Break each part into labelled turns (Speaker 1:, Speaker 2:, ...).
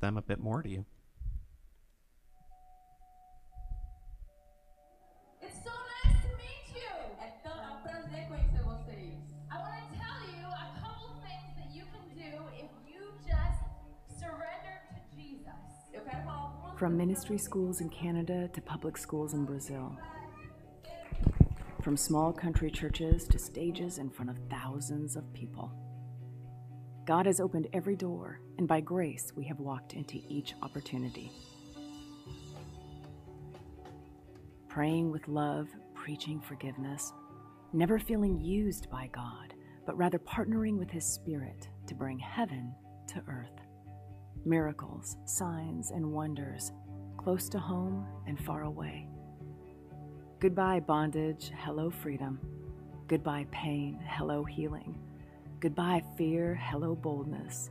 Speaker 1: them a bit more to you.
Speaker 2: It's so nice to meet you.
Speaker 3: É, tão, é prazer conhecer vocês.
Speaker 2: I want to tell you a couple things that you can do if you just surrender to Jesus.
Speaker 3: Eu quero falar algumas
Speaker 4: From ministry schools in Canada to public schools in Brazil. From small country churches to stages in front of thousands of people. God has opened every door, and by grace we have walked into each opportunity. Praying with love, preaching forgiveness, never feeling used by God, but rather partnering with His Spirit to bring heaven to earth miracles, signs, and wonders, close to home and far away. Goodbye, bondage, hello, freedom. Goodbye, pain, hello, healing. Goodbye, fear, hello, boldness.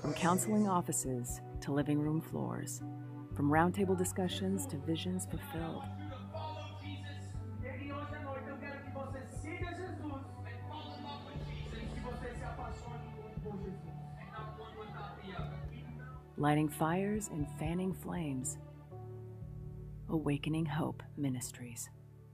Speaker 4: From counseling offices to living room floors, from roundtable discussions to visions fulfilled. lighting fires and fanning flames. Awakening Hope Ministries.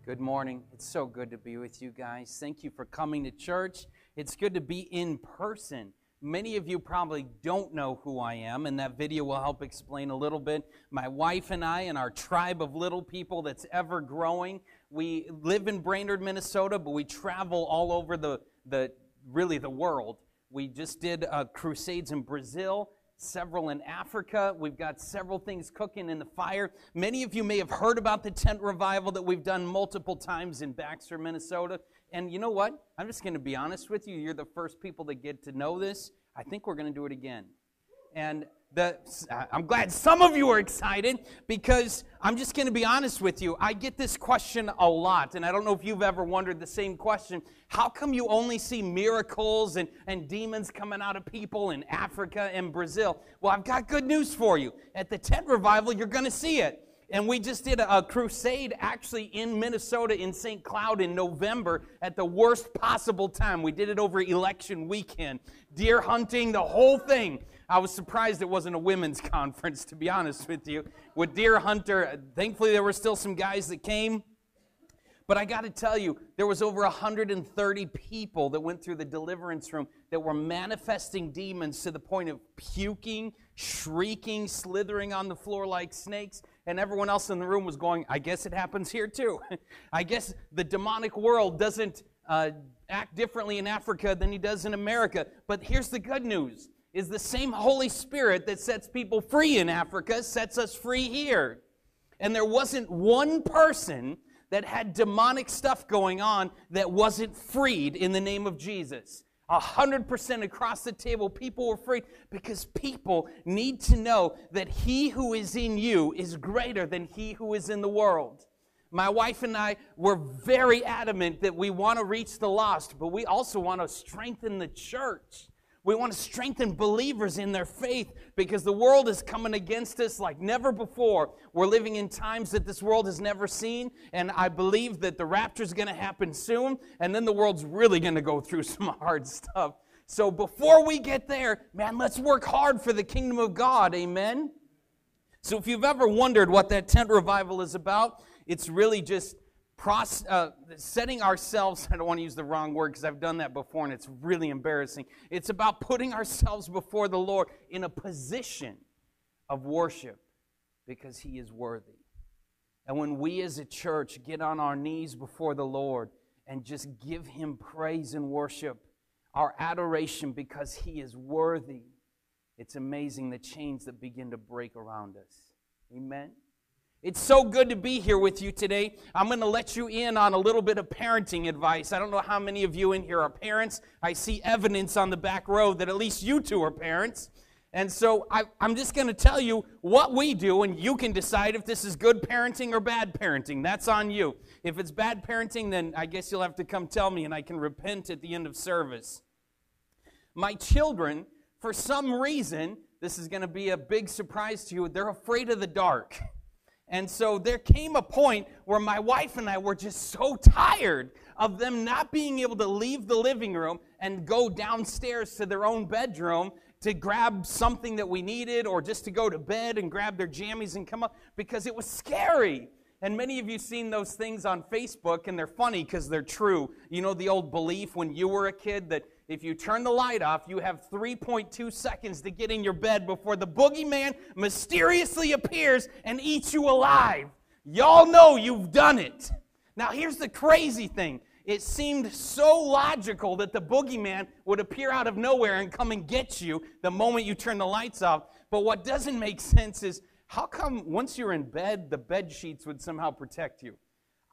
Speaker 5: Good morning. It's so good to be with you guys. Thank you for coming to church. It's good to be in person. Many of you probably don't know who I am, and that video will help explain a little bit. My wife and I, and our tribe of little people that's ever growing, we live in Brainerd, Minnesota, but we travel all over the, the really the world. We just did uh, crusades in Brazil, several in Africa. We've got several things cooking in the fire. Many of you may have heard about the tent revival that we've done multiple times in Baxter, Minnesota. And you know what? I'm just going to be honest with you. You're the first people that get to know this. I think we're going to do it again. And the, I'm glad some of you are excited because I'm just going to be honest with you. I get this question a lot, and I don't know if you've ever wondered the same question. How come you only see miracles and, and demons coming out of people in Africa and Brazil? Well, I've got good news for you. At the tent revival, you're going to see it. And we just did a, a crusade actually in Minnesota in St. Cloud in November at the worst possible time. We did it over election weekend. Deer hunting, the whole thing. I was surprised it wasn't a women's conference, to be honest with you. With Deer Hunter, thankfully there were still some guys that came. But I got to tell you, there was over 130 people that went through the deliverance room that were manifesting demons to the point of puking, shrieking, slithering on the floor like snakes. And everyone else in the room was going, I guess it happens here too. I guess the demonic world doesn't uh, act differently in Africa than he does in America. But here's the good news is the same Holy Spirit that sets people free in Africa sets us free here. And there wasn't one person that had demonic stuff going on that wasn't freed in the name of Jesus. A hundred percent across the table, people were freed because people need to know that he who is in you is greater than he who is in the world. My wife and I were very adamant that we want to reach the lost, but we also want to strengthen the church. We want to strengthen believers in their faith because the world is coming against us like never before. We're living in times that this world has never seen, and I believe that the rapture is going to happen soon, and then the world's really going to go through some hard stuff. So before we get there, man, let's work hard for the kingdom of God. Amen. So if you've ever wondered what that tent revival is about, it's really just Proce- uh, setting ourselves, I don't want to use the wrong word because I've done that before and it's really embarrassing. It's about putting ourselves before the Lord in a position of worship because He is worthy. And when we as a church get on our knees before the Lord and just give Him praise and worship, our adoration because He is worthy, it's amazing the chains that begin to break around us. Amen. It's so good to be here with you today. I'm going to let you in on a little bit of parenting advice. I don't know how many of you in here are parents. I see evidence on the back row that at least you two are parents. And so I, am just going to tell you what we do, and you can decide if this is good parenting or bad parenting. That's on you. If it's bad parenting, then I guess you'll have to come tell me, and I can repent at the end of service. My children, for some reason, this is going to be a big surprise to you, they're afraid of the dark. And so there came a point where my wife and I were just so tired of them not being able to leave the living room and go downstairs to their own bedroom to grab something that we needed or just to go to bed and grab their jammies and come up because it was scary. And many of you seen those things on Facebook and they're funny because they're true. You know the old belief when you were a kid that if you turn the light off, you have 3.2 seconds to get in your bed before the boogeyman mysteriously appears and eats you alive. Y'all know you've done it. Now, here's the crazy thing it seemed so logical that the boogeyman would appear out of nowhere and come and get you the moment you turn the lights off. But what doesn't make sense is how come once you're in bed, the bed sheets would somehow protect you?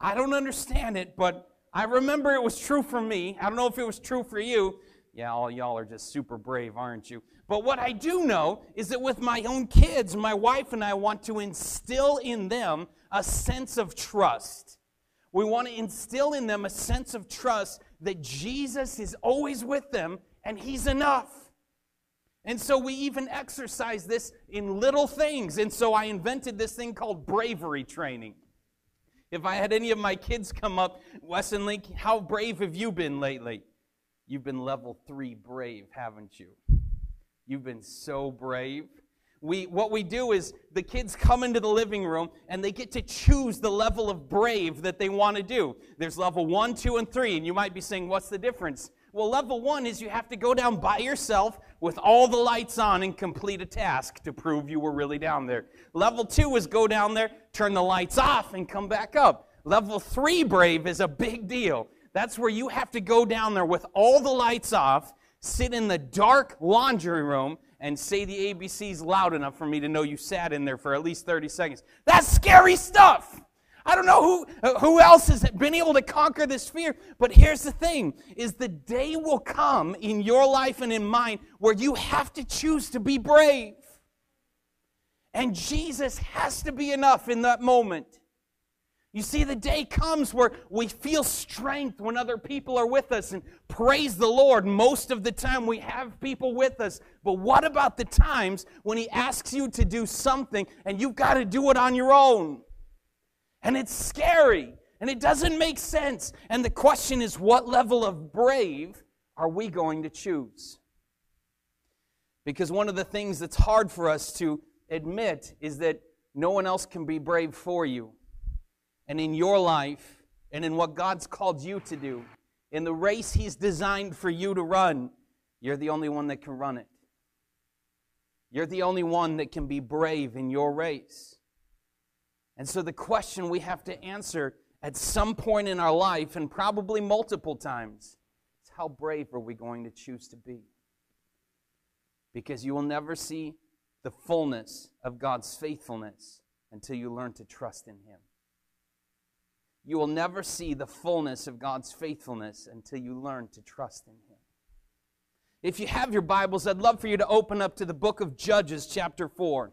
Speaker 5: I don't understand it, but I remember it was true for me. I don't know if it was true for you. Yeah, all y'all are just super brave, aren't you? But what I do know is that with my own kids, my wife and I want to instill in them a sense of trust. We want to instill in them a sense of trust that Jesus is always with them and He's enough. And so we even exercise this in little things. And so I invented this thing called bravery training. If I had any of my kids come up, Wes and Link, how brave have you been lately? You've been level three brave, haven't you? You've been so brave we, what we do is the kids come into the living room and they get to choose the level of brave that they want to do. There's level one, two, and three, and you might be saying, what's the difference? Well, level one is you have to go down by yourself with all the lights on and complete a task to prove you were really down there. Level two is go down there, turn the lights off, and come back up. Level three brave is a big deal. That's where you have to go down there with all the lights off, sit in the dark laundry room, and say the ABCs loud enough for me to know you sat in there for at least 30 seconds. That's scary stuff. I don't know who, who else has been able to conquer this fear, but here's the thing is the day will come in your life and in mine where you have to choose to be brave. And Jesus has to be enough in that moment. You see, the day comes where we feel strength when other people are with us, and praise the Lord, most of the time we have people with us. But what about the times when He asks you to do something and you've got to do it on your own? And it's scary, and it doesn't make sense. And the question is, what level of brave are we going to choose? Because one of the things that's hard for us to admit is that no one else can be brave for you and in your life and in what God's called you to do, in the race He's designed for you to run, you're the only one that can run it. You're the only one that can be brave in your race. And so the question we have to answer at some point in our life, and probably multiple times, is how brave are we going to choose to be? Because you will never see the fullness of God's faithfulness until you learn to trust in Him you will never see the fullness of God's faithfulness until you learn to trust in Him. If you have your Bibles, I'd love for you to open up to the book of Judges, chapter 4.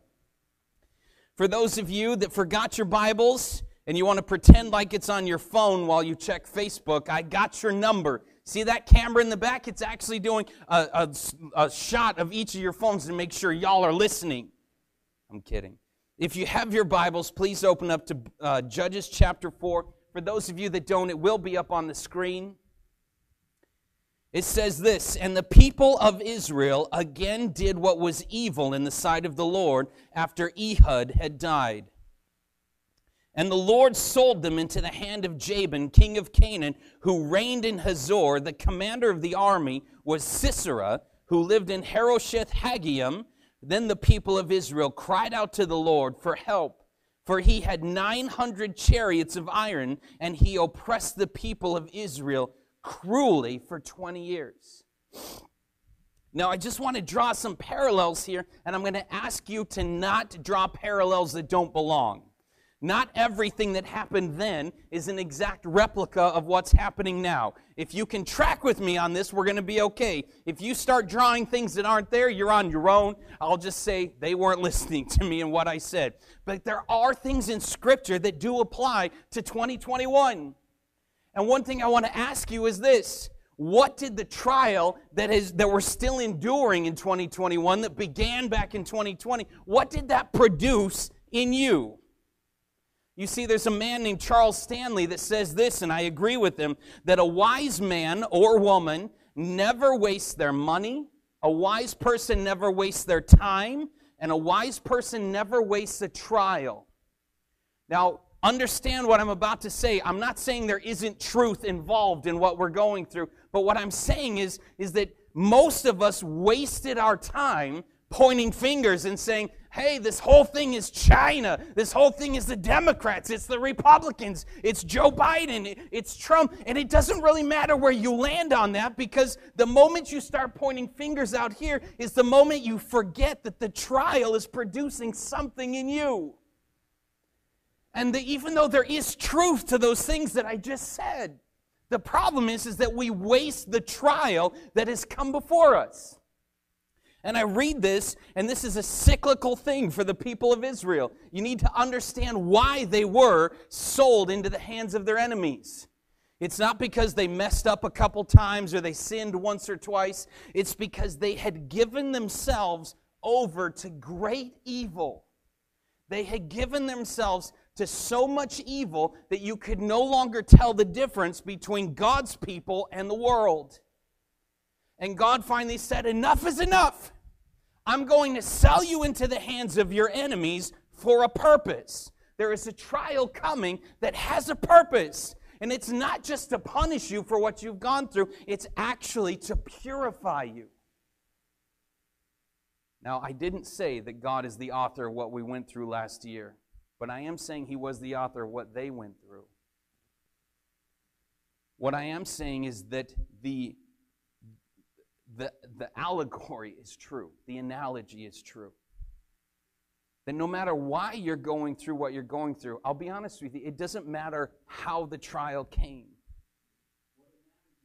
Speaker 5: For those of you that forgot your Bibles and you want to pretend like it's on your phone while you check Facebook, I got your number. See that camera in the back? It's actually doing a, a, a shot of each of your phones to make sure y'all are listening. I'm kidding. If you have your Bibles, please open up to uh, Judges chapter 4. For those of you that don't, it will be up on the screen. It says this And the people of Israel again did what was evil in the sight of the Lord after Ehud had died. And the Lord sold them into the hand of Jabin, king of Canaan, who reigned in Hazor. The commander of the army was Sisera, who lived in Harosheth Hagoyim. Then the people of Israel cried out to the Lord for help for he had 900 chariots of iron, and he oppressed the people of Israel cruelly for 20 years. Now, I just want to draw some parallels here, and I'm going to ask you to not draw parallels that don't belong. Not everything that happened then is an exact replica of what's happening now. If you can track with me on this, we're going to be okay. If you start drawing things that aren't there, you're on your own. I'll just say they weren't listening to me and what I said. But there are things in Scripture that do apply to 2021. And one thing I want to ask you is this what did the trial that is that we're still enduring in 2021 that began back in 2020 what did that produce in you you see, there's a man named Charles Stanley that says this, and I agree with him that a wise man or woman never wastes their money, a wise person never wastes their time, and a wise person never wastes a trial. Now, understand what I'm about to say. I'm not saying there isn't truth involved in what we're going through, but what I'm saying is, is that most of us wasted our time pointing fingers and saying, hey, this whole thing is China. This whole thing is the Democrats. It's the Republicans. It's Joe Biden. It's Trump. And it doesn't really matter where you land on that because the moment you start pointing fingers out here is the moment you forget that the trial is producing something in you. And the, even though there is truth to those things that I just said, the problem is, is that we waste the trial that has come before us. And I read this, and this is a cyclical thing for the people of Israel. You need to understand why they were sold into the hands of their enemies. It's not because they messed up a couple times or they sinned once or twice. It's because they had given themselves over to great evil. They had given themselves to so much evil that you could no longer tell the difference between God's people and the world. And God finally said, Enough is enough. I'm going to sell you into the hands of your enemies for a purpose. There is a trial coming that has a purpose. And it's not just to punish you for what you've gone through, it's actually to purify you. Now, I didn't say that God is the author of what we went through last year, but I am saying He was the author of what they went through. What I am saying is that the the, the allegory is true, the analogy is true. That no matter why you're going through what you're going through, I'll be honest with you, it doesn't matter how the trial came,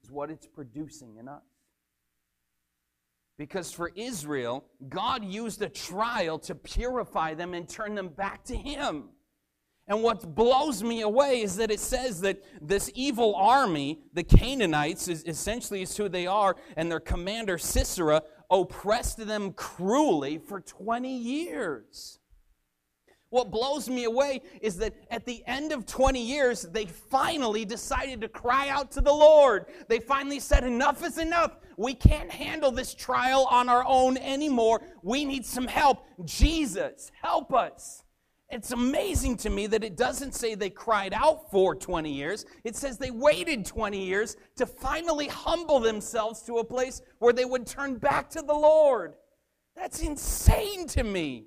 Speaker 5: it's what it's producing in us. Because for Israel, God used a trial to purify them and turn them back to Him. And what blows me away is that it says that this evil army, the Canaanites, is essentially is who they are, and their commander Sisera oppressed them cruelly for 20 years. What blows me away is that at the end of 20 years, they finally decided to cry out to the Lord. They finally said, Enough is enough. We can't handle this trial on our own anymore. We need some help. Jesus, help us. It's amazing to me that it doesn't say they cried out for 20 years. It says they waited 20 years to finally humble themselves to a place where they would turn back to the Lord. That's insane to me.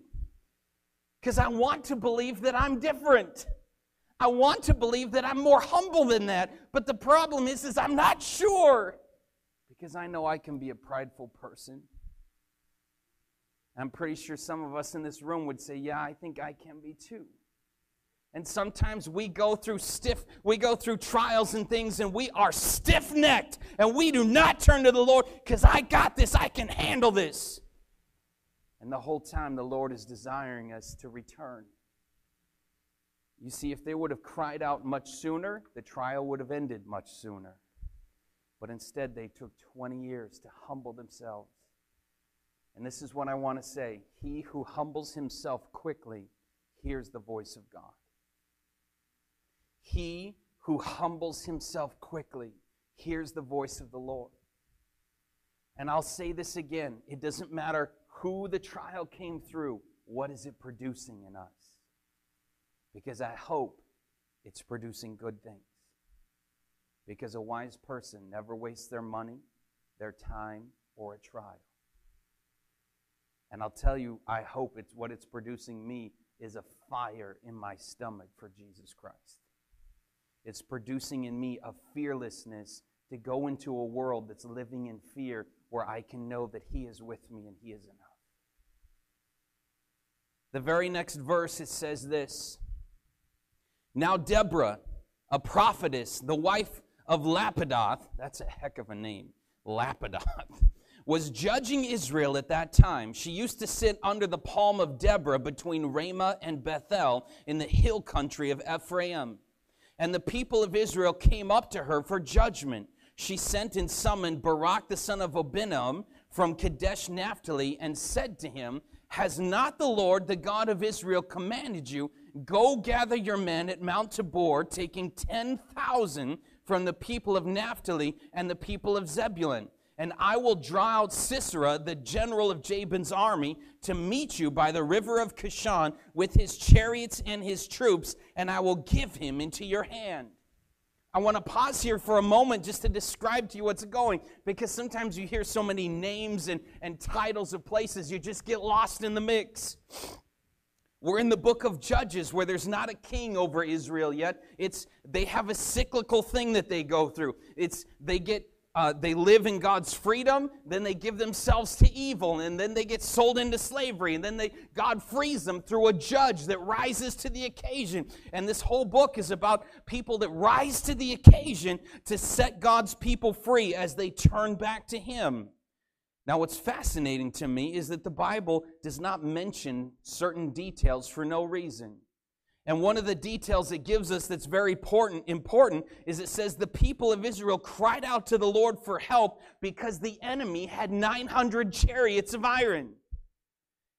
Speaker 5: Because I want to believe that I'm different. I want to believe that I'm more humble than that. But the problem is, is I'm not sure. Because I know I can be a prideful person. I'm pretty sure some of us in this room would say, Yeah, I think I can be too. And sometimes we go through stiff, we go through trials and things, and we are stiff necked, and we do not turn to the Lord because I got this, I can handle this. And the whole time, the Lord is desiring us to return. You see, if they would have cried out much sooner, the trial would have ended much sooner. But instead, they took 20 years to humble themselves and this is what I want to say He who humbles himself quickly hears the voice of God. He who humbles himself quickly hears the voice of the Lord. And I'll say this again it doesn't matter who the trial came through, what is it producing in us? Because I hope it's producing good things. Because a wise person never wastes their money, their time, or a trial. And I'll tell you, I hope it's what it's producing me is a fire in my stomach for Jesus Christ. It's producing in me a fearlessness to go into a world that's living in fear where I can know that He is with me and He is enough. The very next verse it says this Now Deborah, a prophetess, the wife of Lapidoth, that's a heck of a name, Lapidoth was judging Israel at that time. She used to sit under the palm of Deborah between Ramah and Bethel in the hill country of Ephraim. And the people of Israel came up to her for judgment. She sent and summoned Barak the son of Abinoam from Kadesh Naphtali and said to him, Has not the Lord, the God of Israel, commanded you, Go gather your men at Mount Tabor, taking 10,000 from the people of Naphtali and the people of Zebulun? and I will draw out Sisera, the general of Jabin's army, to meet you by the river of Kishon with his chariots and his troops, and I will give him into your hand. I want to pause here for a moment just to describe to you what's going, because sometimes you hear so many names and, and titles of places, you just get lost in the mix. We're in the book of Judges where there's not a king over Israel yet. It's they have a cyclical thing that they go through. It's they get uh, they live in God's freedom, then they give themselves to evil, and then they get sold into slavery, and then they God frees them through a judge that rises to the occasion. And this whole book is about people that rise to the occasion to set God's people free as they turn back to Him. Now, what's fascinating to me is that the Bible does not mention certain details for no reason. And one of the details it gives us that's very important, important is it says the people of Israel cried out to the Lord for help because the enemy had 900 chariots of iron.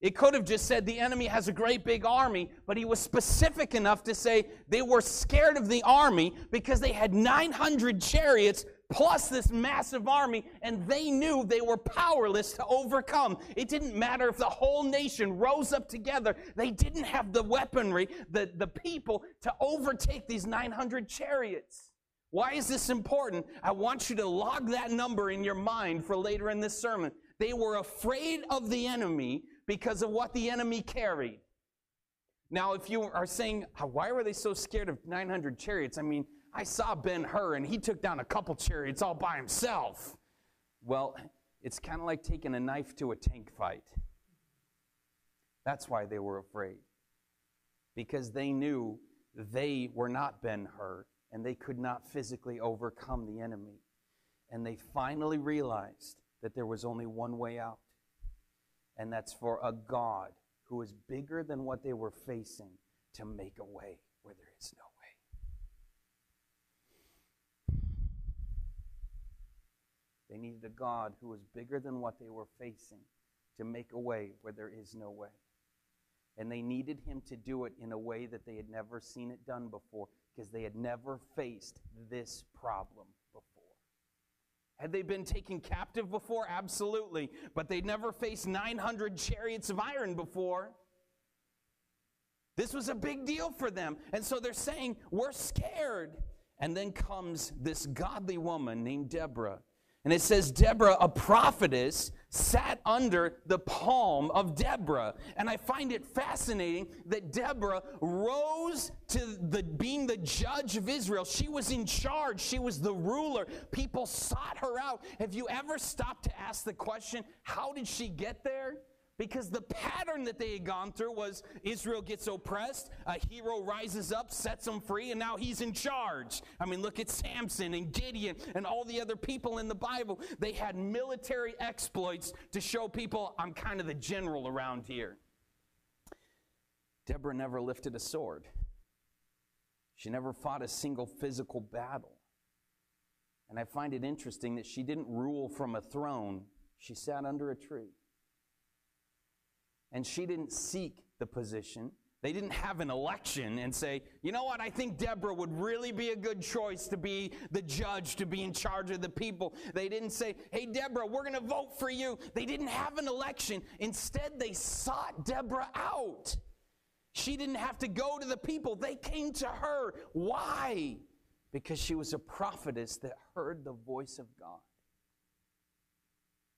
Speaker 5: It could have just said the enemy has a great big army, but he was specific enough to say they were scared of the army because they had 900 chariots plus this massive army, and they knew they were powerless to overcome. It didn't matter if the whole nation rose up together, they didn't have the weaponry, the, the people to overtake these 900 chariots. Why is this important? I want you to log that number in your mind for later in this sermon. They were afraid of the enemy because of what the enemy carried. Now, if you are saying, why were they so scared of 900 chariots? I mean, I saw Ben Hur and he took down a couple chariots all by himself. Well, it's kind of like taking a knife to a tank fight. That's why they were afraid. Because they knew they were not Ben Hur and they could not physically overcome the enemy. And they finally realized that there was only one way out, and that's for a God who is bigger than what they were facing to make a way where there is no They needed a God who was bigger than what they were facing to make a way where there is no way. And they needed him to do it in a way that they had never seen it done before because they had never faced this problem before. Had they been taken captive before? Absolutely. But they'd never faced 900 chariots of iron before. This was a big deal for them. And so they're saying, We're scared. And then comes this godly woman named Deborah and it says, Deborah, a prophetess, sat under the palm of Deborah. And I find it fascinating that Deborah rose to the, being the judge of Israel. She was in charge, she was the ruler. People sought her out. Have you ever stopped to ask the question, how did she get there? Because the pattern that they had gone through was Israel gets oppressed, a hero rises up, sets them free, and now he's in charge. I mean, look at Samson and Gideon and all the other people in the Bible. They had military exploits to show people, I'm kind of the general around here. Deborah never lifted a sword, she never fought a single physical battle. And I find it interesting that she didn't rule from a throne, she sat under a tree and she didn't seek the position. They didn't have an election and say, you know what, I think Deborah would really be a good choice to be the judge, to be in charge of the people. They didn't say, hey, Deborah, we're going to vote for you. They didn't have an election. Instead, they sought Deborah out. She didn't have to go to the people, they came to her. Why? Because she was a prophetess that heard the voice of God.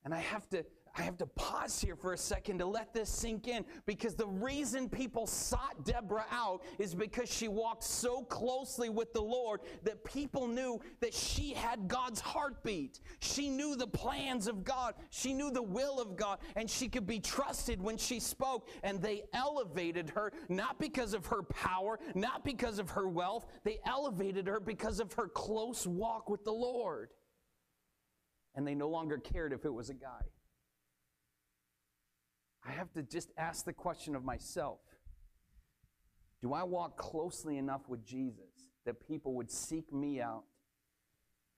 Speaker 5: And I have to I have to pause here for a second to let this sink in because the reason people sought Deborah out is because she walked so closely with the Lord that people knew that she had God's heartbeat. She knew the plans of God, she knew the will of God, and she could be trusted when she spoke. And they elevated her not because of her power, not because of her wealth, they elevated her because of her close walk with the Lord. And they no longer cared if it was a guy. I have to just ask the question of myself Do I walk closely enough with Jesus that people would seek me out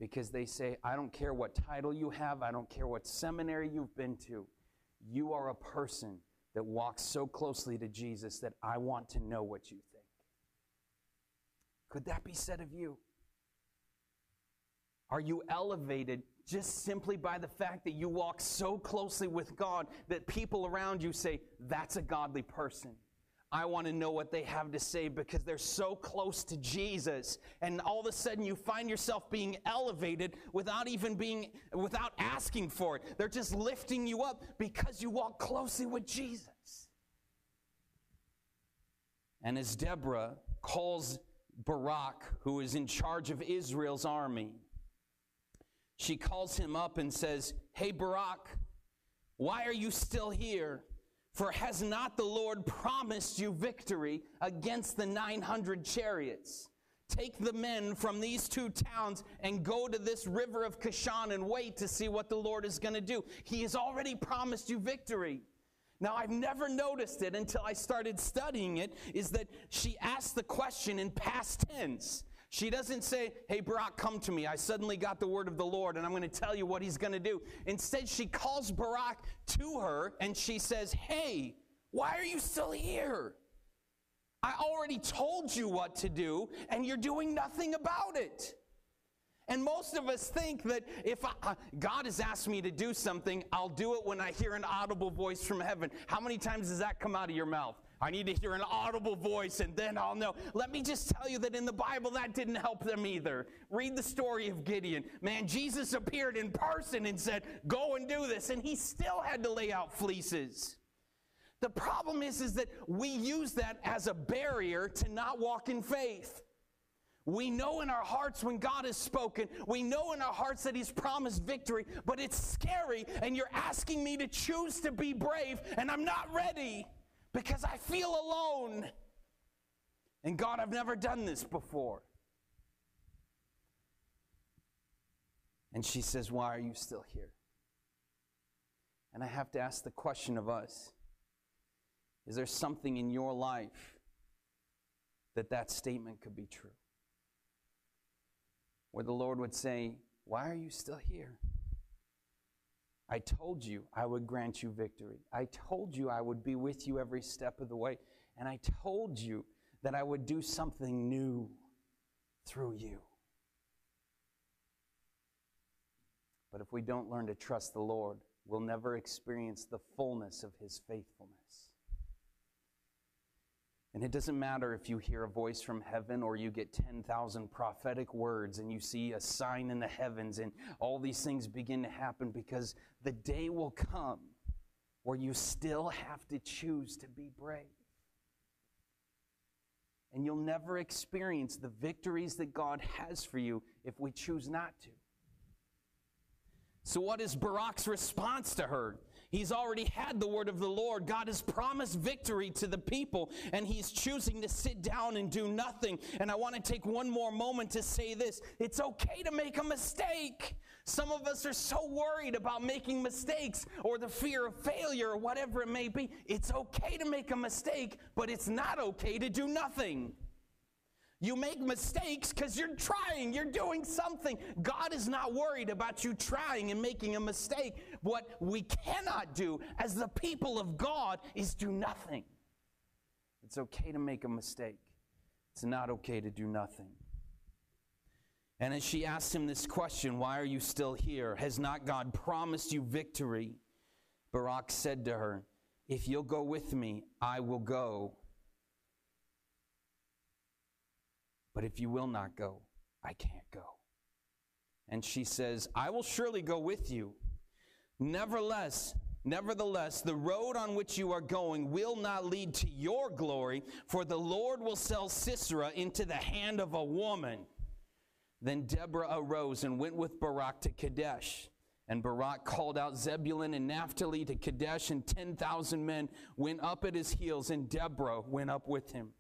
Speaker 5: because they say, I don't care what title you have, I don't care what seminary you've been to, you are a person that walks so closely to Jesus that I want to know what you think? Could that be said of you? Are you elevated just simply by the fact that you walk so closely with God that people around you say, That's a godly person. I want to know what they have to say because they're so close to Jesus. And all of a sudden you find yourself being elevated without even being, without asking for it. They're just lifting you up because you walk closely with Jesus. And as Deborah calls Barak, who is in charge of Israel's army, she calls him up and says, Hey, Barak, why are you still here? For has not the Lord promised you victory against the 900 chariots? Take the men from these two towns and go to this river of Kishon and wait to see what the Lord is going to do. He has already promised you victory. Now, I've never noticed it until I started studying it, is that she asked the question in past tense. She doesn't say, Hey, Barak, come to me. I suddenly got the word of the Lord and I'm going to tell you what he's going to do. Instead, she calls Barak to her and she says, Hey, why are you still here? I already told you what to do and you're doing nothing about it. And most of us think that if I, uh, God has asked me to do something, I'll do it when I hear an audible voice from heaven. How many times does that come out of your mouth? I need to hear an audible voice and then I'll know. Let me just tell you that in the Bible, that didn't help them either. Read the story of Gideon. Man, Jesus appeared in person and said, Go and do this. And he still had to lay out fleeces. The problem is, is that we use that as a barrier to not walk in faith. We know in our hearts when God has spoken, we know in our hearts that He's promised victory, but it's scary, and you're asking me to choose to be brave, and I'm not ready because I feel alone. And God, I've never done this before. And she says, Why are you still here? And I have to ask the question of us Is there something in your life that that statement could be true? Where the Lord would say, Why are you still here? I told you I would grant you victory. I told you I would be with you every step of the way. And I told you that I would do something new through you. But if we don't learn to trust the Lord, we'll never experience the fullness of his faithfulness. And it doesn't matter if you hear a voice from heaven or you get 10,000 prophetic words and you see a sign in the heavens and all these things begin to happen because the day will come where you still have to choose to be brave. And you'll never experience the victories that God has for you if we choose not to. So, what is Barak's response to her? He's already had the word of the Lord. God has promised victory to the people, and he's choosing to sit down and do nothing. And I want to take one more moment to say this it's okay to make a mistake. Some of us are so worried about making mistakes or the fear of failure or whatever it may be. It's okay to make a mistake, but it's not okay to do nothing. You make mistakes because you're trying, you're doing something. God is not worried about you trying and making a mistake. What we cannot do as the people of God is do nothing. It's okay to make a mistake, it's not okay to do nothing. And as she asked him this question, Why are you still here? Has not God promised you victory? Barak said to her, If you'll go with me, I will go But if you will not go, I can't go. And she says, I will surely go with you. Nevertheless, nevertheless, the road on which you are going will not lead to your glory, for the Lord will sell Sisera into the hand of a woman. Then Deborah arose and went with Barak to Kadesh. And Barak called out Zebulun and Naphtali to Kadesh, and 10,000 men went up at his heels, and Deborah went up with him.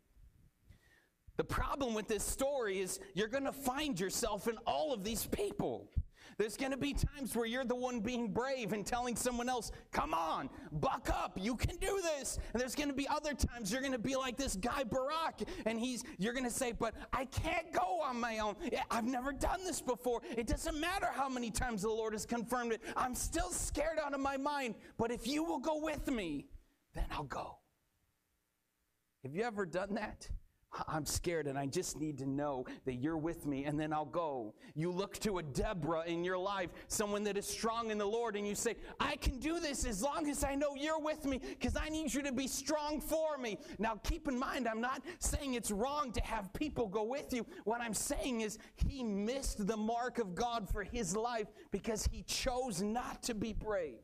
Speaker 5: The problem with this story is you're going to find yourself in all of these people. There's going to be times where you're the one being brave and telling someone else, come on, buck up, you can do this. And there's going to be other times you're going to be like this guy Barak, and he's you're going to say, but I can't go on my own. I've never done this before. It doesn't matter how many times the Lord has confirmed it. I'm still scared out of my mind. But if you will go with me, then I'll go. Have you ever done that? I'm scared and I just need to know that you're with me and then I'll go. You look to a Deborah in your life, someone that is strong in the Lord, and you say, I can do this as long as I know you're with me because I need you to be strong for me. Now, keep in mind, I'm not saying it's wrong to have people go with you. What I'm saying is he missed the mark of God for his life because he chose not to be brave.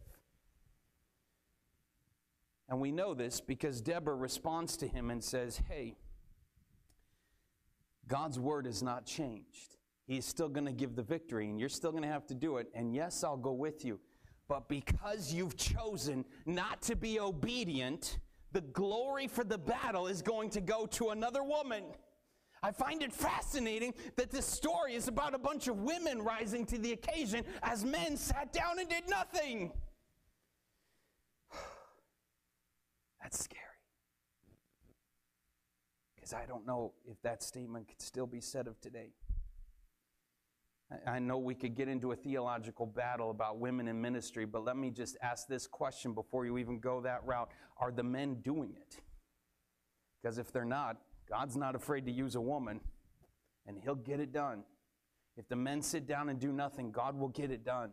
Speaker 5: And we know this because Deborah responds to him and says, Hey, God's word has not changed. He's still going to give the victory, and you're still going to have to do it. And yes, I'll go with you. But because you've chosen not to be obedient, the glory for the battle is going to go to another woman. I find it fascinating that this story is about a bunch of women rising to the occasion as men sat down and did nothing. That's scary. Because I don't know if that statement could still be said of today. I- I know we could get into a theological battle about women in ministry, but let me just ask this question before you even go that route. Are the men doing it? Because if they're not, God's not afraid to use a woman, and He'll get it done. If the men sit down and do nothing, God will get it done.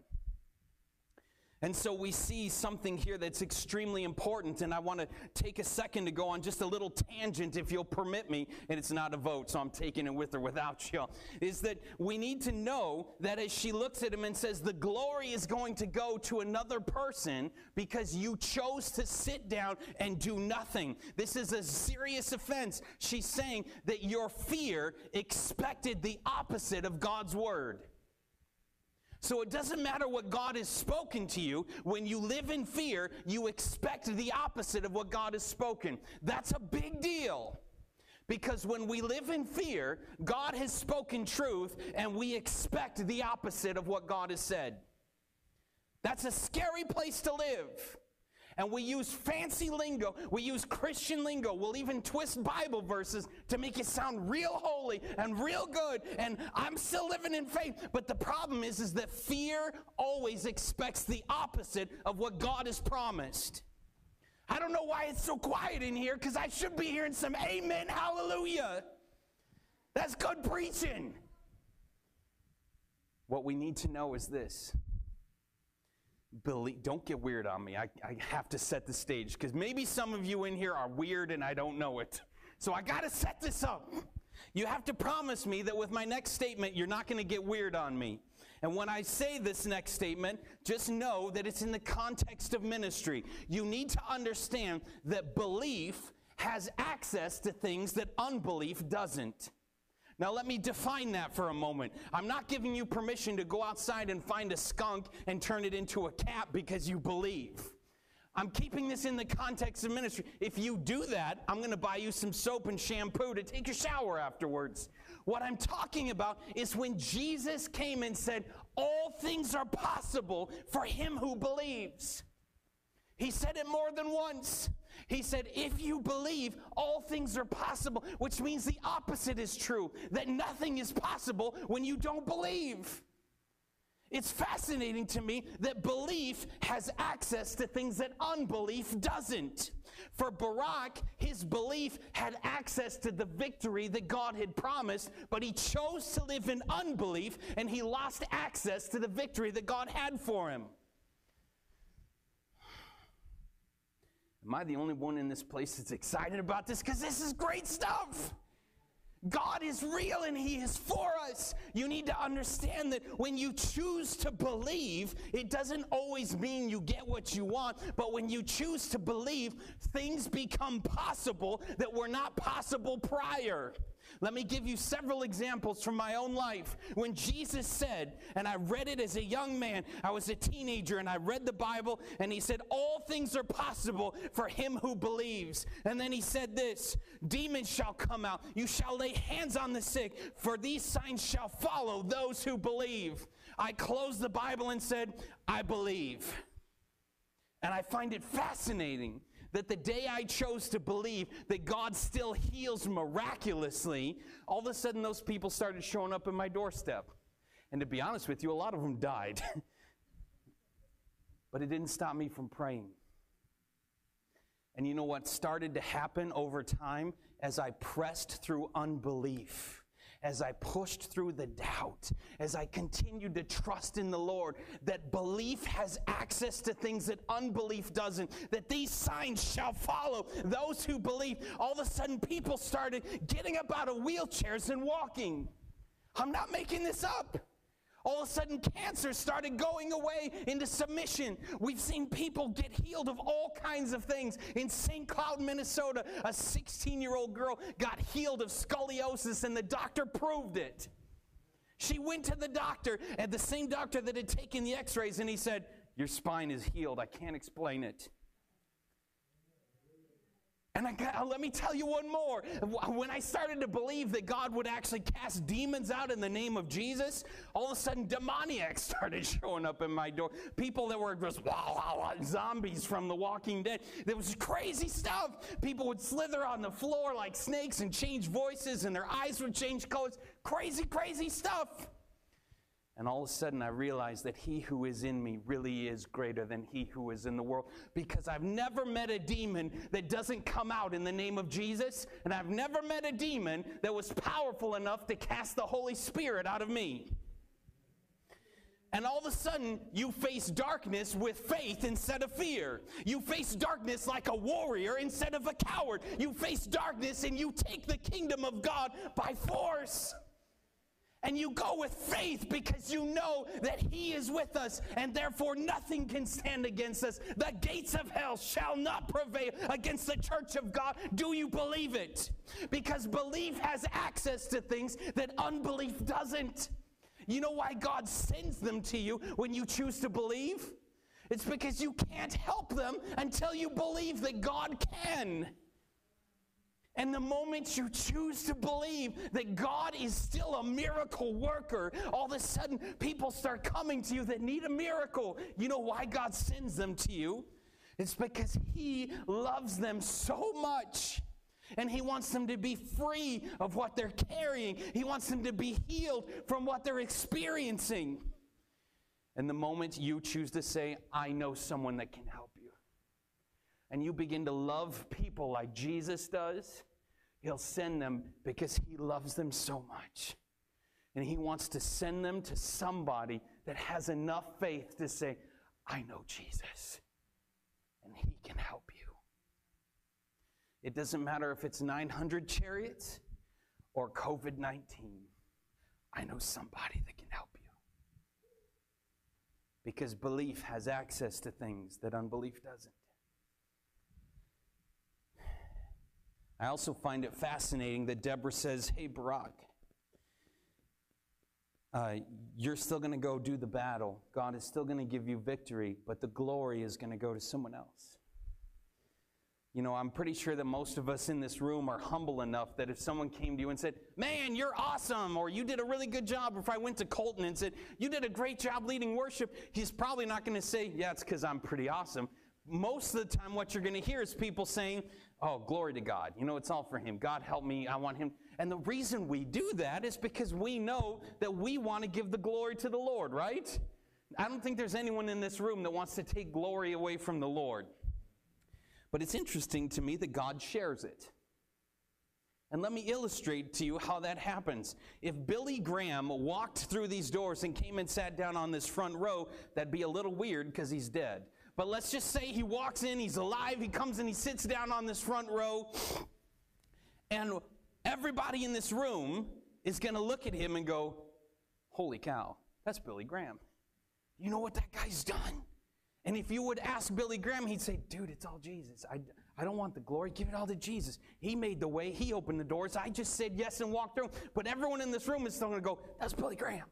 Speaker 5: And so we see something here that's extremely important, and I want to take a second to go on just a little tangent, if you'll permit me, and it's not a vote, so I'm taking it with or without you. Is that we need to know that as she looks at him and says, The glory is going to go to another person because you chose to sit down and do nothing. This is a serious offense. She's saying that your fear expected the opposite of God's word. So it doesn't matter what God has spoken to you. When you live in fear, you expect the opposite of what God has spoken. That's a big deal. Because when we live in fear, God has spoken truth and we expect the opposite of what God has said. That's a scary place to live. And we use fancy lingo, we use Christian lingo, we'll even twist Bible verses to make it sound real holy and real good. And I'm still living in faith. But the problem is, is that fear always expects the opposite of what God has promised. I don't know why it's so quiet in here because I should be hearing some amen, hallelujah. That's good preaching. What we need to know is this believe, don't get weird on me. I, I have to set the stage because maybe some of you in here are weird and I don't know it. So I got to set this up. You have to promise me that with my next statement, you're not going to get weird on me. And when I say this next statement, just know that it's in the context of ministry. You need to understand that belief has access to things that unbelief doesn't. Now, let me define that for a moment. I'm not giving you permission to go outside and find a skunk and turn it into a cat because you believe. I'm keeping this in the context of ministry. If you do that, I'm going to buy you some soap and shampoo to take a shower afterwards. What I'm talking about is when Jesus came and said, All things are possible for him who believes. He said it more than once. He said, If you believe, all things are possible, which means the opposite is true that nothing is possible when you don't believe. It's fascinating to me that belief has access to things that unbelief doesn't. For Barak, his belief had access to the victory that God had promised, but he chose to live in unbelief and he lost access to the victory that God had for him. Am I the only one in this place that's excited about this? Because this is great stuff. God is real and He is for us. You need to understand that when you choose to believe, it doesn't always mean you get what you want, but when you choose to believe, things become possible that were not possible prior. Let me give you several examples from my own life. When Jesus said, and I read it as a young man, I was a teenager, and I read the Bible, and he said, All things are possible for him who believes. And then he said this Demons shall come out, you shall lay hands on the sick, for these signs shall follow those who believe. I closed the Bible and said, I believe. And I find it fascinating that the day I chose to believe that God still heals miraculously, all of a sudden those people started showing up in my doorstep. And to be honest with you, a lot of them died. but it didn't stop me from praying. And you know what started to happen over time as I pressed through unbelief? As I pushed through the doubt, as I continued to trust in the Lord, that belief has access to things that unbelief doesn't, that these signs shall follow those who believe. All of a sudden, people started getting up out of wheelchairs and walking. I'm not making this up. All of a sudden, cancer started going away into submission. We've seen people get healed of all kinds of things. In St. Cloud, Minnesota, a 16 year old girl got healed of scoliosis, and the doctor proved it. She went to the doctor, and the same doctor that had taken the x rays, and he said, Your spine is healed. I can't explain it. And I got, uh, let me tell you one more. When I started to believe that God would actually cast demons out in the name of Jesus, all of a sudden demoniacs started showing up in my door. People that were just zombies from The Walking Dead. There was crazy stuff. People would slither on the floor like snakes and change voices, and their eyes would change colors. Crazy, crazy stuff. And all of a sudden, I realized that he who is in me really is greater than he who is in the world. Because I've never met a demon that doesn't come out in the name of Jesus. And I've never met a demon that was powerful enough to cast the Holy Spirit out of me. And all of a sudden, you face darkness with faith instead of fear. You face darkness like a warrior instead of a coward. You face darkness and you take the kingdom of God by force and you go with faith because you know that He is with us, and therefore nothing can stand against us. The gates of hell shall not prevail against the church of God. Do you believe it? Because belief has access to things that unbelief doesn't. You know why God sends them to you when you choose to believe? It's because you can't help them until you believe that God can. And the moment you choose to believe that God is still a miracle worker, all of a sudden people start coming to you that need a miracle. You know why God sends them to you? It's because He loves them so much. And He wants them to be free of what they're carrying, He wants them to be healed from what they're experiencing. And the moment you choose to say, I know someone that can help and you begin to love people like Jesus does, He'll send them because He loves them so much. And He wants to send them to somebody that has enough faith to say, I know Jesus, and He can help you. It doesn't matter if it's 900 chariots or COVID 19. I know somebody that can help you. Because belief has access to things that unbelief doesn't. I also find it fascinating that Deborah says, Hey, Barak, uh, you're still going to go do the battle. God is still going to give you victory, but the glory is going to go to someone else. You know, I'm pretty sure that most of us in this room are humble enough that if someone came to you and said, Man, you're awesome, or you did a really good job, or if I went to Colton and said, You did a great job leading worship, he's probably not going to say, Yeah, it's because I'm pretty awesome. Most of the time, what you're going to hear is people saying, Oh, glory to God. You know, it's all for Him. God help me. I want Him. And the reason we do that is because we know that we want to give the glory to the Lord, right? I don't think there's anyone in this room that wants to take glory away from the Lord. But it's interesting to me that God shares it. And let me illustrate to you how that happens. If Billy Graham walked through these doors and came and sat down on this front row, that'd be a little weird because he's dead. But let's just say he walks in, he's alive, he comes and he sits down on this front row, and everybody in this room is going to look at him and go, Holy cow, that's Billy Graham. You know what that guy's done? And if you would ask Billy Graham, he'd say, Dude, it's all Jesus. I, I don't want the glory. Give it all to Jesus. He made the way, He opened the doors. I just said yes and walked through. But everyone in this room is still going to go, That's Billy Graham.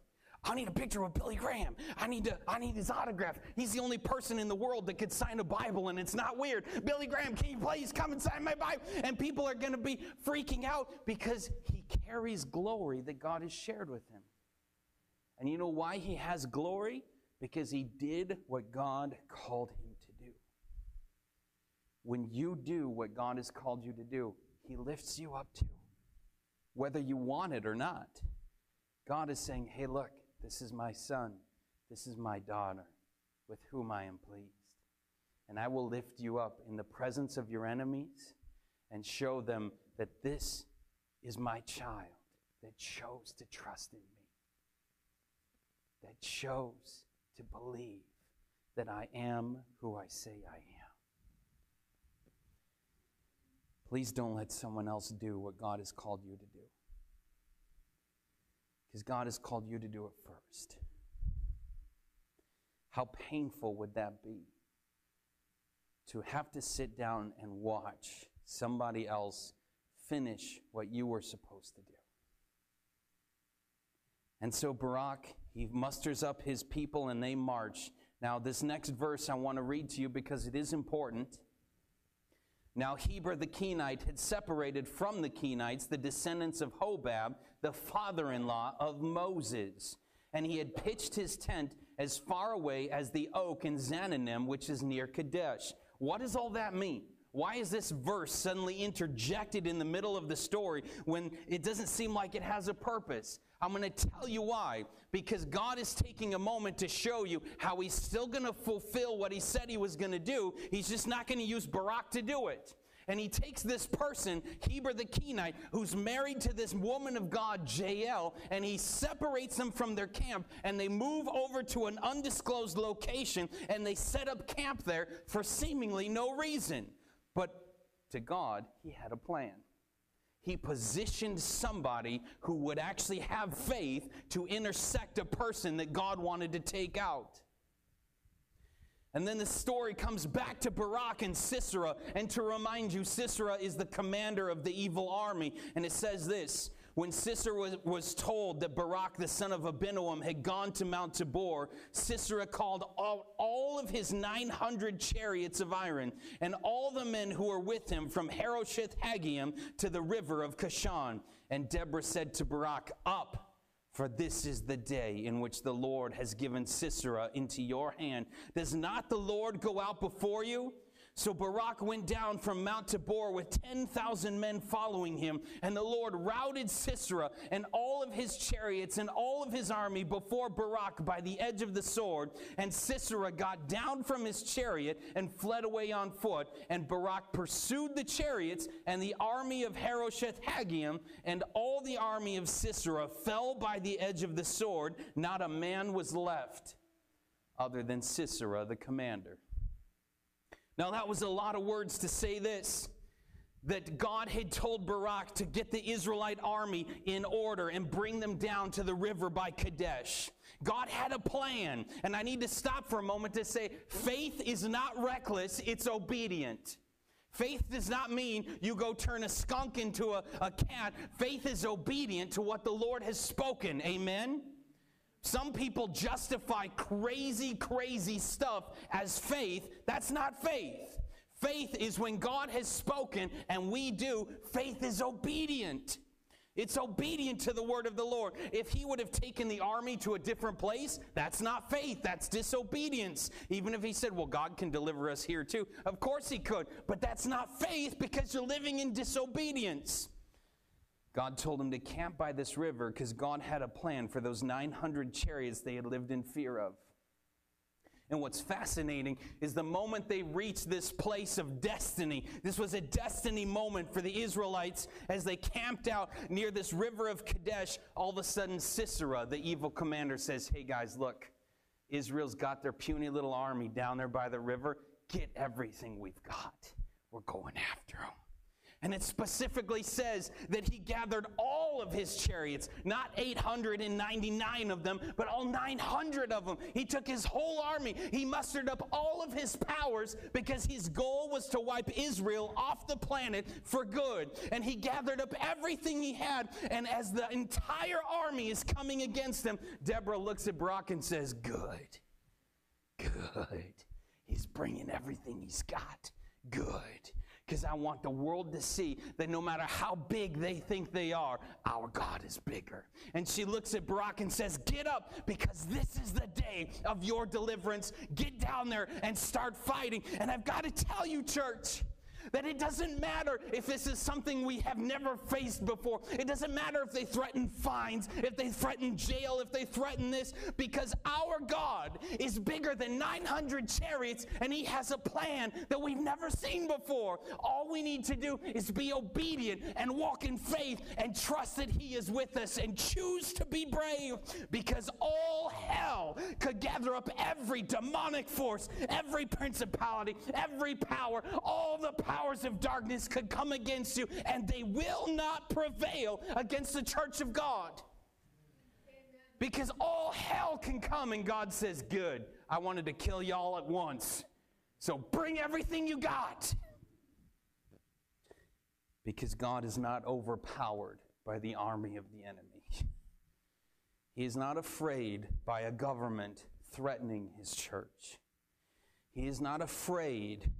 Speaker 5: I need a picture of Billy Graham. I need to, I need his autograph. He's the only person in the world that could sign a Bible and it's not weird. Billy Graham, can you please come and sign my Bible? And people are going to be freaking out because he carries glory that God has shared with him. And you know why he has glory? Because he did what God called him to do. When you do what God has called you to do, he lifts you up too, whether you want it or not. God is saying, hey, look, this is my son. This is my daughter with whom I am pleased. and I will lift you up in the presence of your enemies and show them that this is my child that chose to trust in me, that chose to believe that I am who I say I am. Please don't let someone else do what God has called you to do. Because God has called you to do it first. How painful would that be? To have to sit down and watch somebody else finish what you were supposed to do. And so Barak, he musters up his people and they march. Now, this next verse I want to read to you because it is important. Now, Heber the Kenite had separated from the Kenites the descendants of Hobab, the father in law of Moses. And he had pitched his tent as far away as the oak in Zaanannim, which is near Kadesh. What does all that mean? Why is this verse suddenly interjected in the middle of the story when it doesn't seem like it has a purpose? I'm going to tell you why. Because God is taking a moment to show you how He's still going to fulfill what He said He was going to do. He's just not going to use Barak to do it. And he takes this person, Heber the Kenite, who's married to this woman of God, Jael, and he separates them from their camp, and they move over to an undisclosed location, and they set up camp there for seemingly no reason. But to God, he had a plan. He positioned somebody who would actually have faith to intersect a person that God wanted to take out. And then the story comes back to Barak and Sisera. And to remind you, Sisera is the commander of the evil army. And it says this When Sisera was, was told that Barak, the son of Abinoam, had gone to Mount Tabor, Sisera called all, all of his 900 chariots of iron and all the men who were with him from Harosheth Haggim to the river of Kishon. And Deborah said to Barak, Up for this is the day in which the Lord has given Sisera into your hand. Does not the Lord go out before you? So Barak went down from Mount Tabor with 10,000 men following him, and the Lord routed Sisera and all of his chariots and all of his army before Barak by the edge of the sword. And Sisera got down from his chariot and fled away on foot. And Barak pursued the chariots, and the army of Harosheth Haggim and all the army of Sisera fell by the edge of the sword. Not a man was left other than Sisera, the commander. Now, that was a lot of words to say this that God had told Barak to get the Israelite army in order and bring them down to the river by Kadesh. God had a plan. And I need to stop for a moment to say faith is not reckless, it's obedient. Faith does not mean you go turn a skunk into a, a cat. Faith is obedient to what the Lord has spoken. Amen? Some people justify crazy, crazy stuff as faith. That's not faith. Faith is when God has spoken and we do. Faith is obedient. It's obedient to the word of the Lord. If he would have taken the army to a different place, that's not faith, that's disobedience. Even if he said, Well, God can deliver us here too. Of course he could, but that's not faith because you're living in disobedience. God told him to camp by this river because God had a plan for those 900 chariots they had lived in fear of. And what's fascinating is the moment they reached this place of destiny, this was a destiny moment for the Israelites as they camped out near this river of Kadesh. All of a sudden, Sisera, the evil commander, says, Hey guys, look, Israel's got their puny little army down there by the river. Get everything we've got. We're going after them. And it specifically says that he gathered all of his chariots, not 899 of them, but all 900 of them. He took his whole army. He mustered up all of his powers because his goal was to wipe Israel off the planet for good. And he gathered up everything he had. And as the entire army is coming against him, Deborah looks at Barak and says, Good, good. He's bringing everything he's got. Good because I want the world to see that no matter how big they think they are, our God is bigger. And she looks at Barak and says, Get up because this is the day of your deliverance. Get down there and start fighting. And I've got to tell you, church, That it doesn't matter if this is something we have never faced before. It doesn't matter if they threaten fines, if they threaten jail, if they threaten this, because our God is bigger than 900 chariots and He has a plan that we've never seen before. All we need to do is be obedient and walk in faith and trust that He is with us and choose to be brave because all hell could gather up every demonic force, every principality, every power, all the powers of darkness could come against you, and they will not prevail against the church of God. Because all hell can come, and God says, Good, I wanted to kill y'all at once. So bring everything you got. Because God is not overpowered by the army of the enemy. He is not afraid by a government threatening his church. He is not afraid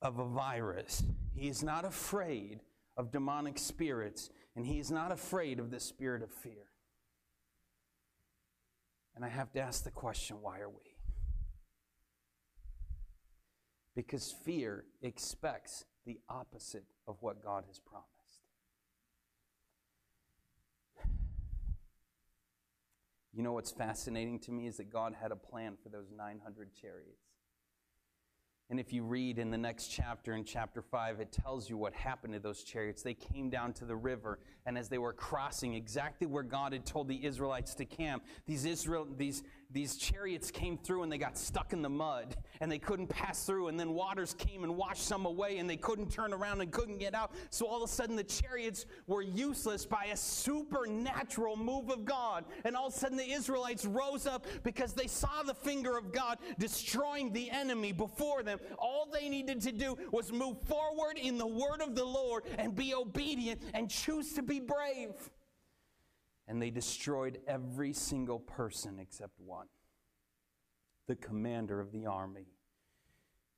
Speaker 5: of a virus. He is not afraid of demonic spirits, and he is not afraid of the spirit of fear. And I have to ask the question why are we? Because fear expects the opposite of what God has promised. You know what's fascinating to me is that God had a plan for those 900 chariots. And if you read in the next chapter, in chapter 5, it tells you what happened to those chariots. They came down to the river, and as they were crossing exactly where God had told the Israelites to camp, these, Israel, these, these chariots came through and they got stuck in the mud, and they couldn't pass through. And then waters came and washed some away, and they couldn't turn around and couldn't get out. So all of a sudden, the chariots were useless by a supernatural move of God. And all of a sudden, the Israelites rose up because they saw the finger of God destroying the enemy before them all they needed to do was move forward in the word of the Lord and be obedient and choose to be brave. And they destroyed every single person except one the commander of the army.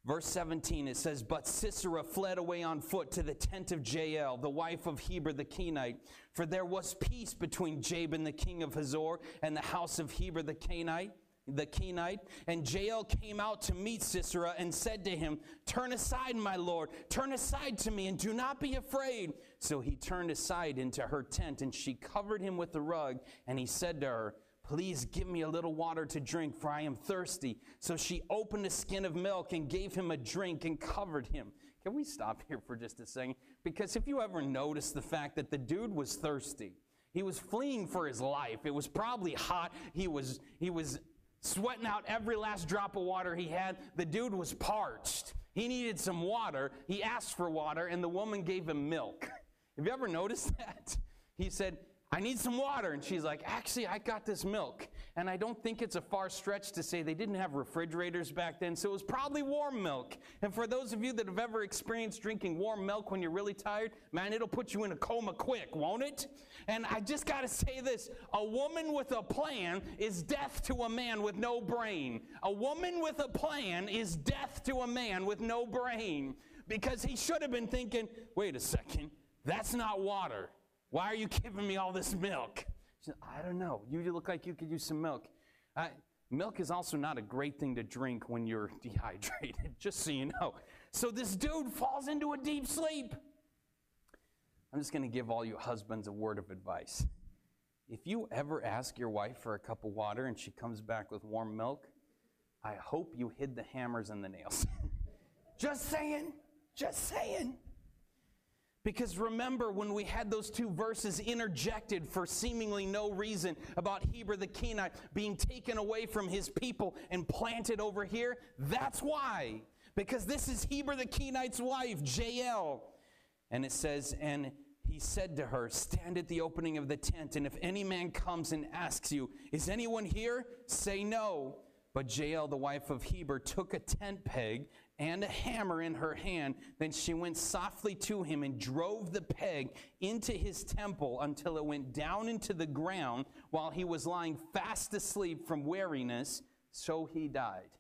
Speaker 5: Verse 17, it says, But Sisera fled away on foot to the tent of Jael, the wife of Heber the Kenite, for there was peace between Jabin the king of Hazor and the house of Heber the Kenite the Kenite, and Jael came out to meet Sisera and said to him, Turn aside, my lord, turn aside to me, and do not be afraid. So he turned aside into her tent, and she covered him with the rug, and he said to her, Please give me a little water to drink, for I am thirsty. So she opened a skin of milk and gave him a drink and covered him. Can we stop here for just a second? Because if you ever notice the fact that the dude was thirsty, he was fleeing for his life. It was probably hot. He was, he was sweating out every last drop of water he had. The dude was parched. He needed some water. He asked for water, and the woman gave him milk. Have you ever noticed that? He said, I need some water. And she's like, Actually, I got this milk. And I don't think it's a far stretch to say they didn't have refrigerators back then, so it was probably warm milk. And for those of you that have ever experienced drinking warm milk when you're really tired, man, it'll put you in a coma quick, won't it? And I just got to say this a woman with a plan is death to a man with no brain. A woman with a plan is death to a man with no brain. Because he should have been thinking, wait a second, that's not water. Why are you giving me all this milk? Said, I don't know. You look like you could use some milk. milk is also not a great thing to drink when you're dehydrated, just so you know. So this dude falls into a deep sleep. I'm just going to give all you husbands a word of advice. If you ever ask your wife for a cup of water and she comes back with warm milk, I hope you hid the hammers and the nails. just saying. Just saying. Because remember when we had those two verses interjected for seemingly no reason about Heber the Kenite being taken away from his people and planted over here? That's why. Because this is Heber the Kenite's wife, Jael. And it says, and he said to her, Stand at the opening of the tent, and if any man comes and asks you, Is anyone here? Say no. But Jael, the wife of Heber, took a tent peg and a hammer in her hand. Then she went softly to him and drove the peg into his temple until it went down into the ground while he was lying fast asleep from weariness. So he died.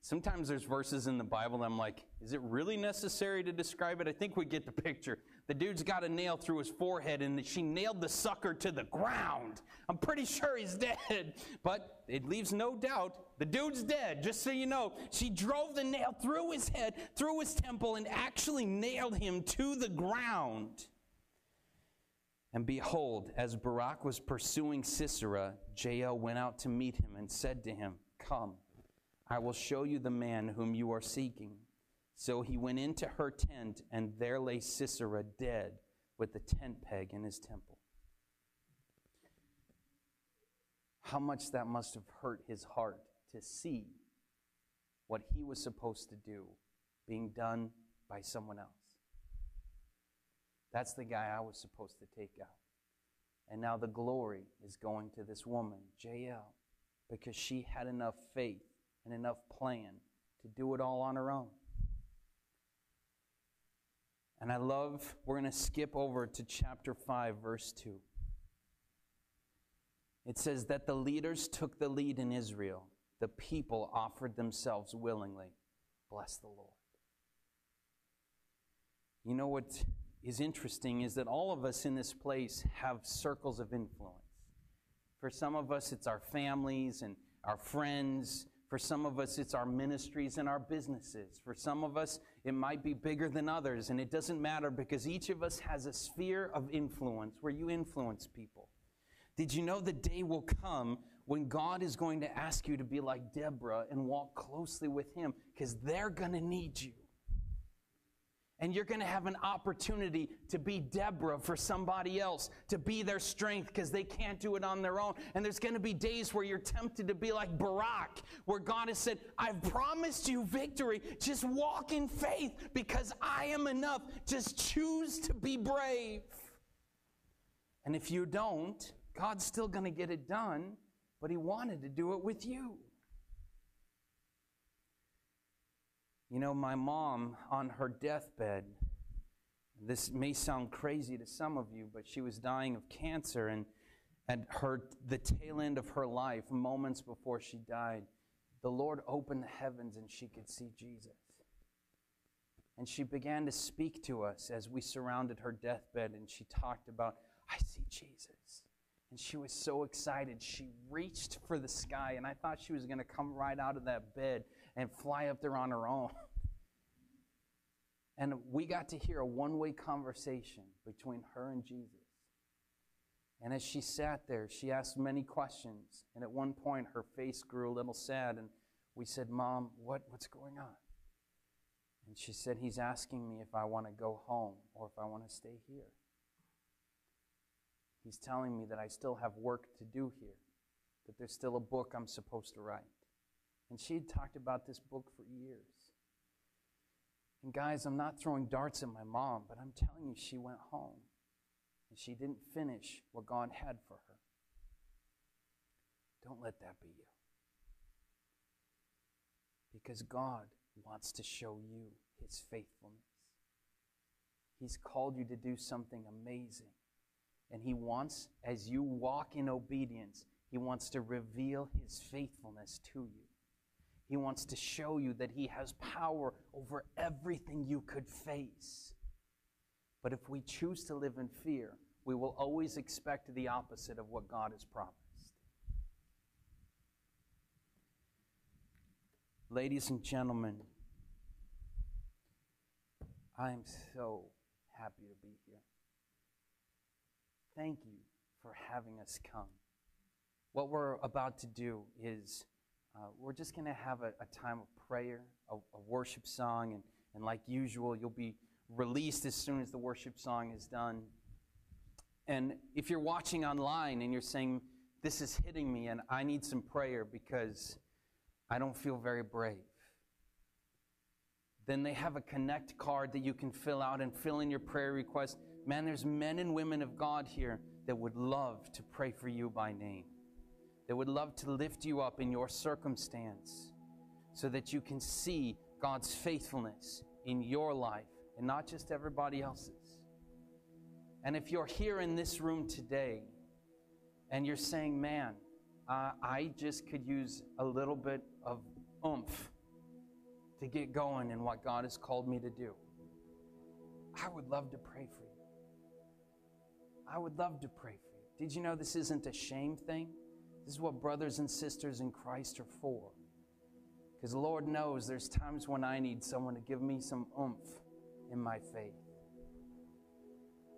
Speaker 5: Sometimes there's verses in the Bible that I'm like, is it really necessary to describe it? I think we get the picture. The dude's got a nail through his forehead and she nailed the sucker to the ground. I'm pretty sure he's dead, but it leaves no doubt the dude's dead, just so you know. She drove the nail through his head, through his temple, and actually nailed him to the ground. And behold, as Barak was pursuing Sisera, Jael went out to meet him and said to him, Come. I will show you the man whom you are seeking. So he went into her tent, and there lay Sisera dead with the tent peg in his temple. How much that must have hurt his heart to see what he was supposed to do being done by someone else. That's the guy I was supposed to take out. And now the glory is going to this woman, Jael, because she had enough faith and enough plan to do it all on her own. And I love, we're going to skip over to chapter 5, verse 2. It says that the leaders took the lead in Israel, the people offered themselves willingly. Bless the Lord. You know what is interesting is that all of us in this place have circles of influence. For some of us, it's our families and our friends for some of us, it's our ministries and our businesses. For some of us, it might be bigger than others, and it doesn't matter because each of us has a sphere of influence where you influence people. Did you know the day will come when God is going to ask you to be like Deborah and walk closely with Him because they're going to need you? And you're going to have an opportunity to be Deborah for somebody else, to be their strength because they can't do it on their own. And there's going to be days where you're tempted to be like Barak, where God has said, I've promised you victory. Just walk in faith because I am enough. Just choose to be brave. And if you don't, God's still going to get it done, but He wanted to do it with you. You know, my mom on her deathbed, this may sound crazy to some of you, but she was dying of cancer and at her the tail end of her life, moments before she died, the Lord opened the heavens and she could see Jesus. And she began to speak to us as we surrounded her deathbed and she talked about, I see Jesus. And she was so excited. She reached for the sky, and I thought she was going to come right out of that bed and fly up there on her own. And we got to hear a one way conversation between her and Jesus. And as she sat there, she asked many questions. And at one point, her face grew a little sad. And we said, Mom, what, what's going on? And she said, He's asking me if I want to go home or if I want to stay here. He's telling me that I still have work to do here, that there's still a book I'm supposed to write. And she had talked about this book for years. And guys, I'm not throwing darts at my mom, but I'm telling you, she went home and she didn't finish what God had for her. Don't let that be you. Because God wants to show you his faithfulness. He's called you to do something amazing. And he wants, as you walk in obedience, he wants to reveal his faithfulness to you. He wants to show you that He has power over everything you could face. But if we choose to live in fear, we will always expect the opposite of what God has promised. Ladies and gentlemen, I am so happy to be here. Thank you for having us come. What we're about to do is uh, we're just going to have a, a, time of prayer, a, a, worship song, and, and like usual, you'll be released as soon as the worship song is done. And if you're watching online and you're saying, This is hitting me and I need some prayer because I don't feel very brave, then they have a connect card that you can fill out and fill in your prayer request. Man, there's men and women of God here that would love to pray for you by name that would love to lift you up in your circumstance so that you can see God's faithfulness in your life and not just everybody else's. And if you're here in this room today and you're saying, man, uh, I just could use a little bit of oomph to get going in what God has called me to do, I would love to pray for you. I would love to pray for you. Did you know this isn't a shame thing? This is what brothers and sisters in Christ are for. Because Lord knows there's times when I need someone to give me some oomph in my faith.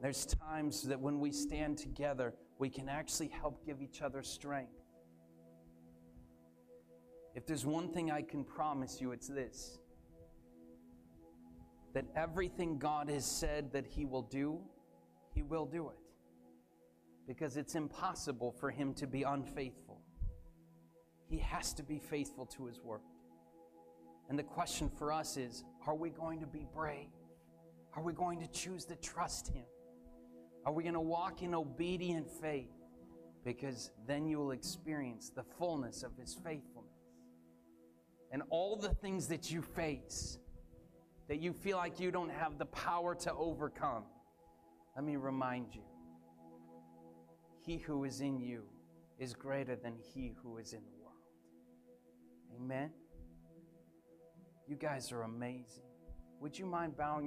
Speaker 5: There's times that when we stand together, we can actually help give each other strength. If there's one thing I can promise you, it's this that everything God has said that He will do, He will do it. Because it's impossible for Him to be unfaithful. He has to be faithful to His word. And the question for us is are we going to be brave? Are we going to choose to trust Him? Are we going to walk in obedient faith? Because then you will experience the fullness of His faithfulness. And all the things that you face, that you feel like you don't have the power to overcome, let me remind you He who is in you is greater than He who is in the world. Amen. You guys are amazing. Would you mind bowing your